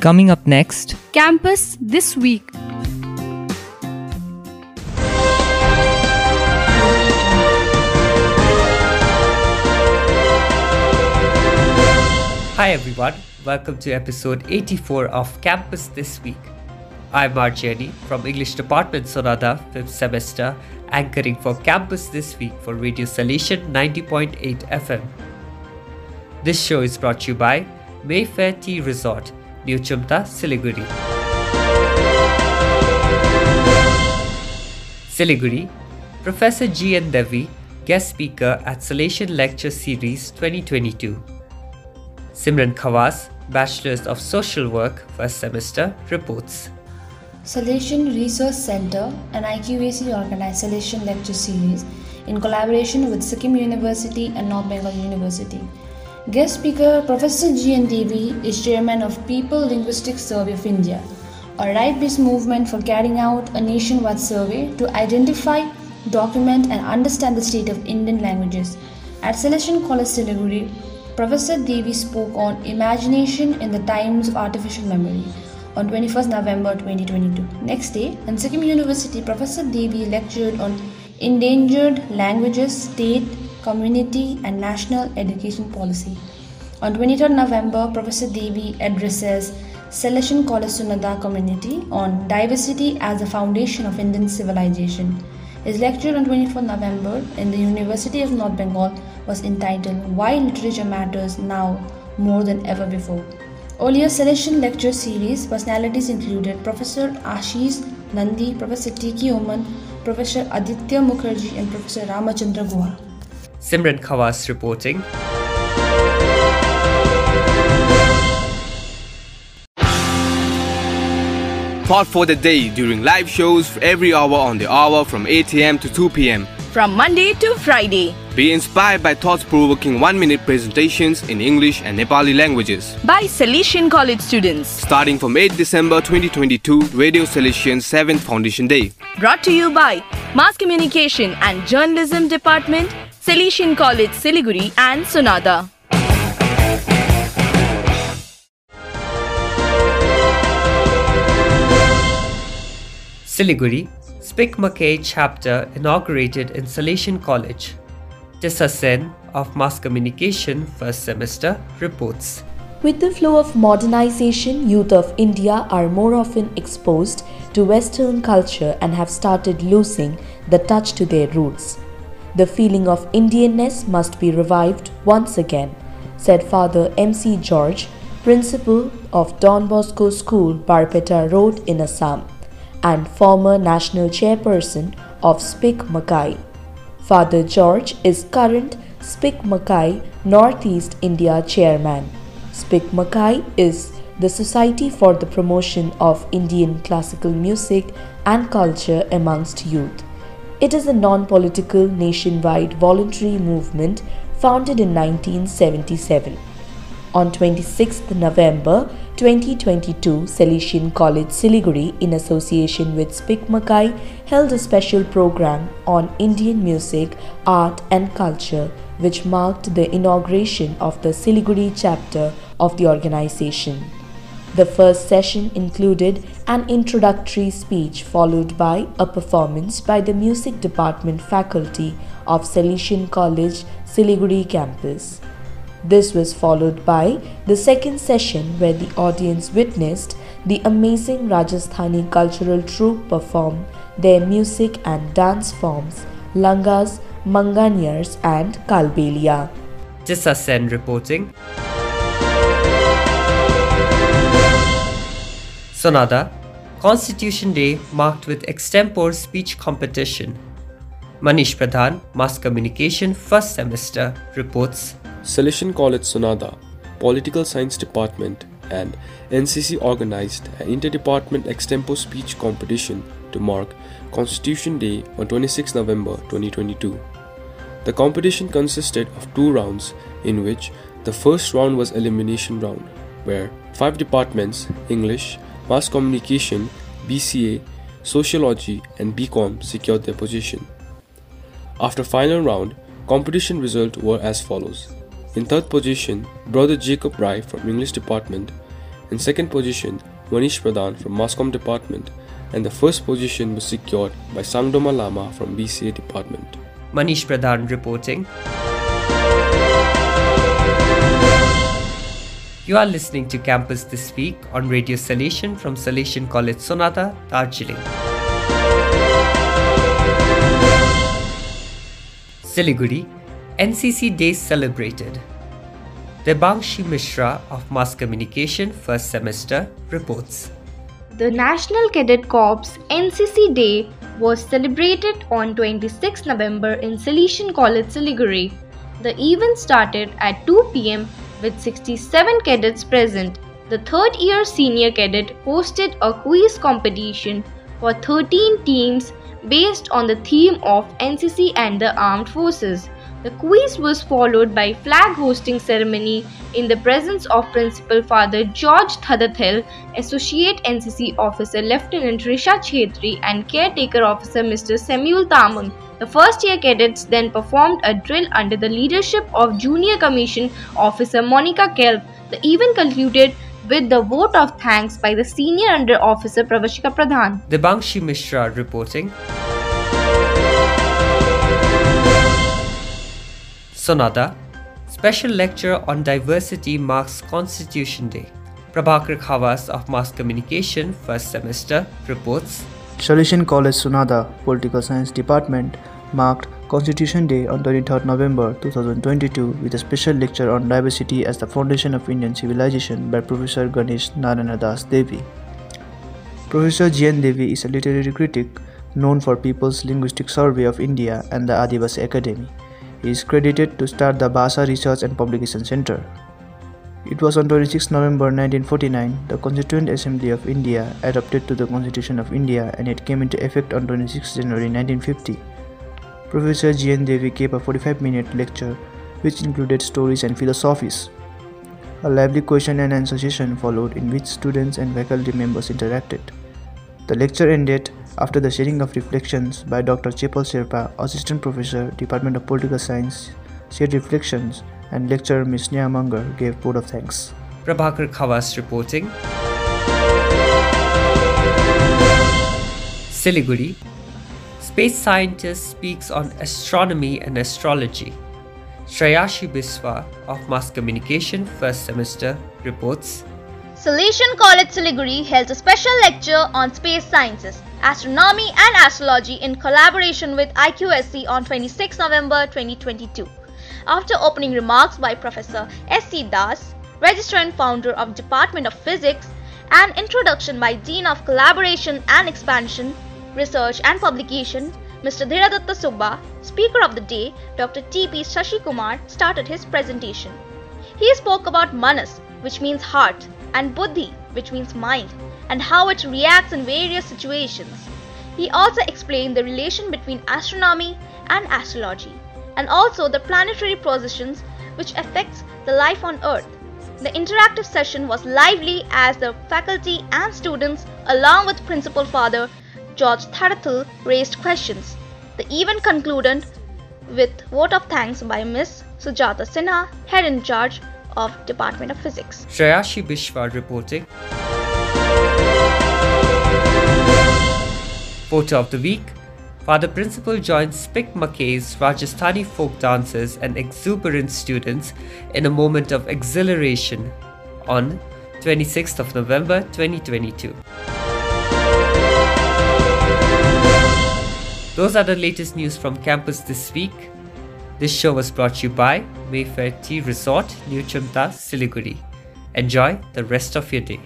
Coming up next, Campus This Week. Hi everyone, welcome to episode 84 of Campus This Week. I'm Marjani from English Department Sonada, 5th semester, anchoring for Campus This Week for Radio Salesian 90.8 FM. This show is brought to you by Mayfair Tea Resort, New Chumta, Siliguri. Siliguri, Professor G. N. Devy, guest speaker at Salesian Lecture Series 2022. Simran Khawas, Bachelor's of Social Work, first semester, reports. Salesian Resource Center, an IQAC organized Salesian lecture series in collaboration with Sikkim University and North Bengal University. Guest speaker Professor G. N. Devy is chairman of People Linguistic Survey of India, a right-based movement for carrying out a nationwide survey to identify, document and understand the state of Indian languages. At Salesian College Siliguri, Professor Devy spoke on imagination in the times of artificial memory on 21st November 2022. Next day, in Sikkim University, Professor Devy lectured on endangered languages, state, community, and national education policy. On 23rd November, Professor Devy addresses Salesian College Sonada community on diversity as the foundation of Indian civilization. His lecture on 24th November in the University of North Bengal was entitled Why Literature Matters Now More Than Ever Before. Earlier Salesian lecture series personalities included Professor Ashis Nandy, Professor T. K. Oommen, Professor Aditya Mukherjee, and Professor Ramachandra Guha. Simran Khawas reporting. Thought for the day during live shows every hour on the hour from 8 am to 2 pm. From Monday to Friday. Be inspired by thought provoking one minute presentations in English and Nepali languages. By Salesian College students. Starting from 8 December 2022, Radio Salesian 7th Foundation Day. Brought to you by Mass Communication and Journalism Department, Salesian College Siliguri and Sonada. Siliguri, SPIC MACAY chapter inaugurated in Salesian College. Tissa Sen of Mass Communication first semester reports. With the flow of modernization, youth of India are more often exposed to Western culture and have started losing the touch to their roots. The feeling of Indianness must be revived once again, said Father M.C. George, principal of Don Bosco School, Barpeta Road in Assam, and former national chairperson of SPIC MACAY. Father George is current SPIC MACAY Northeast India chairman. SPIC MACAY is the Society for the Promotion of Indian Classical Music and Culture amongst youth. It is a non political nationwide voluntary movement founded in 1977. On 26th November 2022, Salesian College Siliguri, in association with SPIC MACAY, held a special program on Indian music, art, and culture, which marked the inauguration of the Siliguri chapter of the organization. The first session included an introductory speech followed by a performance by the music department faculty of Salesian College Siliguri campus. This was followed by the second session where the audience witnessed the amazing Rajasthani cultural troupe perform their music and dance forms Langas, Manganiyars and Kalbelia. Tissa Sen reporting. Sonada, Constitution Day marked with extempore speech competition. Manish Pradhan, Mass Communication first semester, reports. Salesian College Sonada, Political Science Department, and NCC organized an interdepartment extempore speech competition to mark Constitution Day on 26 November 2022. The competition consisted of two rounds, in which the first round was elimination round, where five departments English, Mass Communication, BCA, Sociology, and BCom secured their position. After final round, competition results were as follows. In third position, Brother Jacob Rai from English department, In second position, Manish Pradhan from Masscom department and the first position was secured by Sangdoma Lama from BCA department. Manish Pradhan reporting. You are listening to Campus This Week on Radio Salesian from Salesian College Sonada, Darjeeling. Siliguri, NCC Days celebrated. Debangshi Mishra of Mass Communication first semester reports. The National Cadet Corps NCC Day was celebrated on 26 November in Salesian College Siliguri. The event started at 2 pm with 67 cadets present. The third year senior cadet hosted a quiz competition for 13 teams based on the theme of NCC and the armed forces. The quiz was followed by flag hosting ceremony in the presence of Principal Father George Thadathil, Associate NCC Officer Lieutenant Risha Chetri and Caretaker Officer Mr. Samuel Tamang. The first year cadets then performed a drill under the leadership of Junior Commission Officer Monica Kelp. The event concluded with the vote of thanks by the Senior Under Officer Pravashika Pradhan. Debangshi Mishra reporting. Sonada, special lecture on diversity marks Constitution Day. Prabhakar Khawas of Mass Communication, first semester, reports. Salesian College Sonada Political Science Department marked Constitution Day on 23rd November 2022 with a special lecture on diversity as the foundation of Indian civilization by Professor Ganesh Narayandas Devy. Professor G. N. Devy is a literary critic known for People's Linguistic Survey of India and the Adivasi Academy. He is credited to start the Bhasa Research and Publication Center. It was on 26 November 1949 the Constituent Assembly of India adopted to the Constitution of India and it came into effect on 26 January 1950. Professor G. N. Devy gave a 45 minute lecture which included stories and philosophies. A lively question and answer session followed in which students and faculty members interacted. The lecture ended after the sharing of reflections by Dr. Chepal Sherpa, Assistant Professor, Department of Political Science, shared reflections, and lecturer Ms. Nya Mangar gave vote of thanks. Prabhakar Khawas reporting. Siliguri, space scientist speaks on astronomy and astrology. Shreyashi Biswa of Mass Communication first semester reports. Salesian College Siliguri held a special lecture on space sciences, astronomy and astrology in collaboration with IQSC on 26 November 2022. After opening remarks by Professor S.C. Das, Registrar and Founder of Department of Physics, and introduction by Dean of Collaboration and Expansion, Research and Publication, Mr. Dhiradatta Subba, Speaker of the Day, Dr. T.P. Shashi Kumar, started his presentation. He spoke about Manas, which means heart, and buddhi, which means mind, and how it reacts in various situations. He also explained the relation between astronomy and astrology, and also the planetary positions which affects the life on earth. The interactive session was lively as the faculty and students along with Principal Father George Thadathil raised questions. The event concluded with vote of thanks by Ms. Sujata Sinha, head in charge of Department of Physics. Shreyashi Bishwa reporting. Photo of the week. Father Principal joins SPIC MACAY's Rajasthani folk dancers and exuberant students in a moment of exhilaration on 26th of November 2022. Those are the latest news from campus this week. This show was brought to you by Mayfair Tea Resort, New Chumta, Siliguri. Enjoy the rest of your day.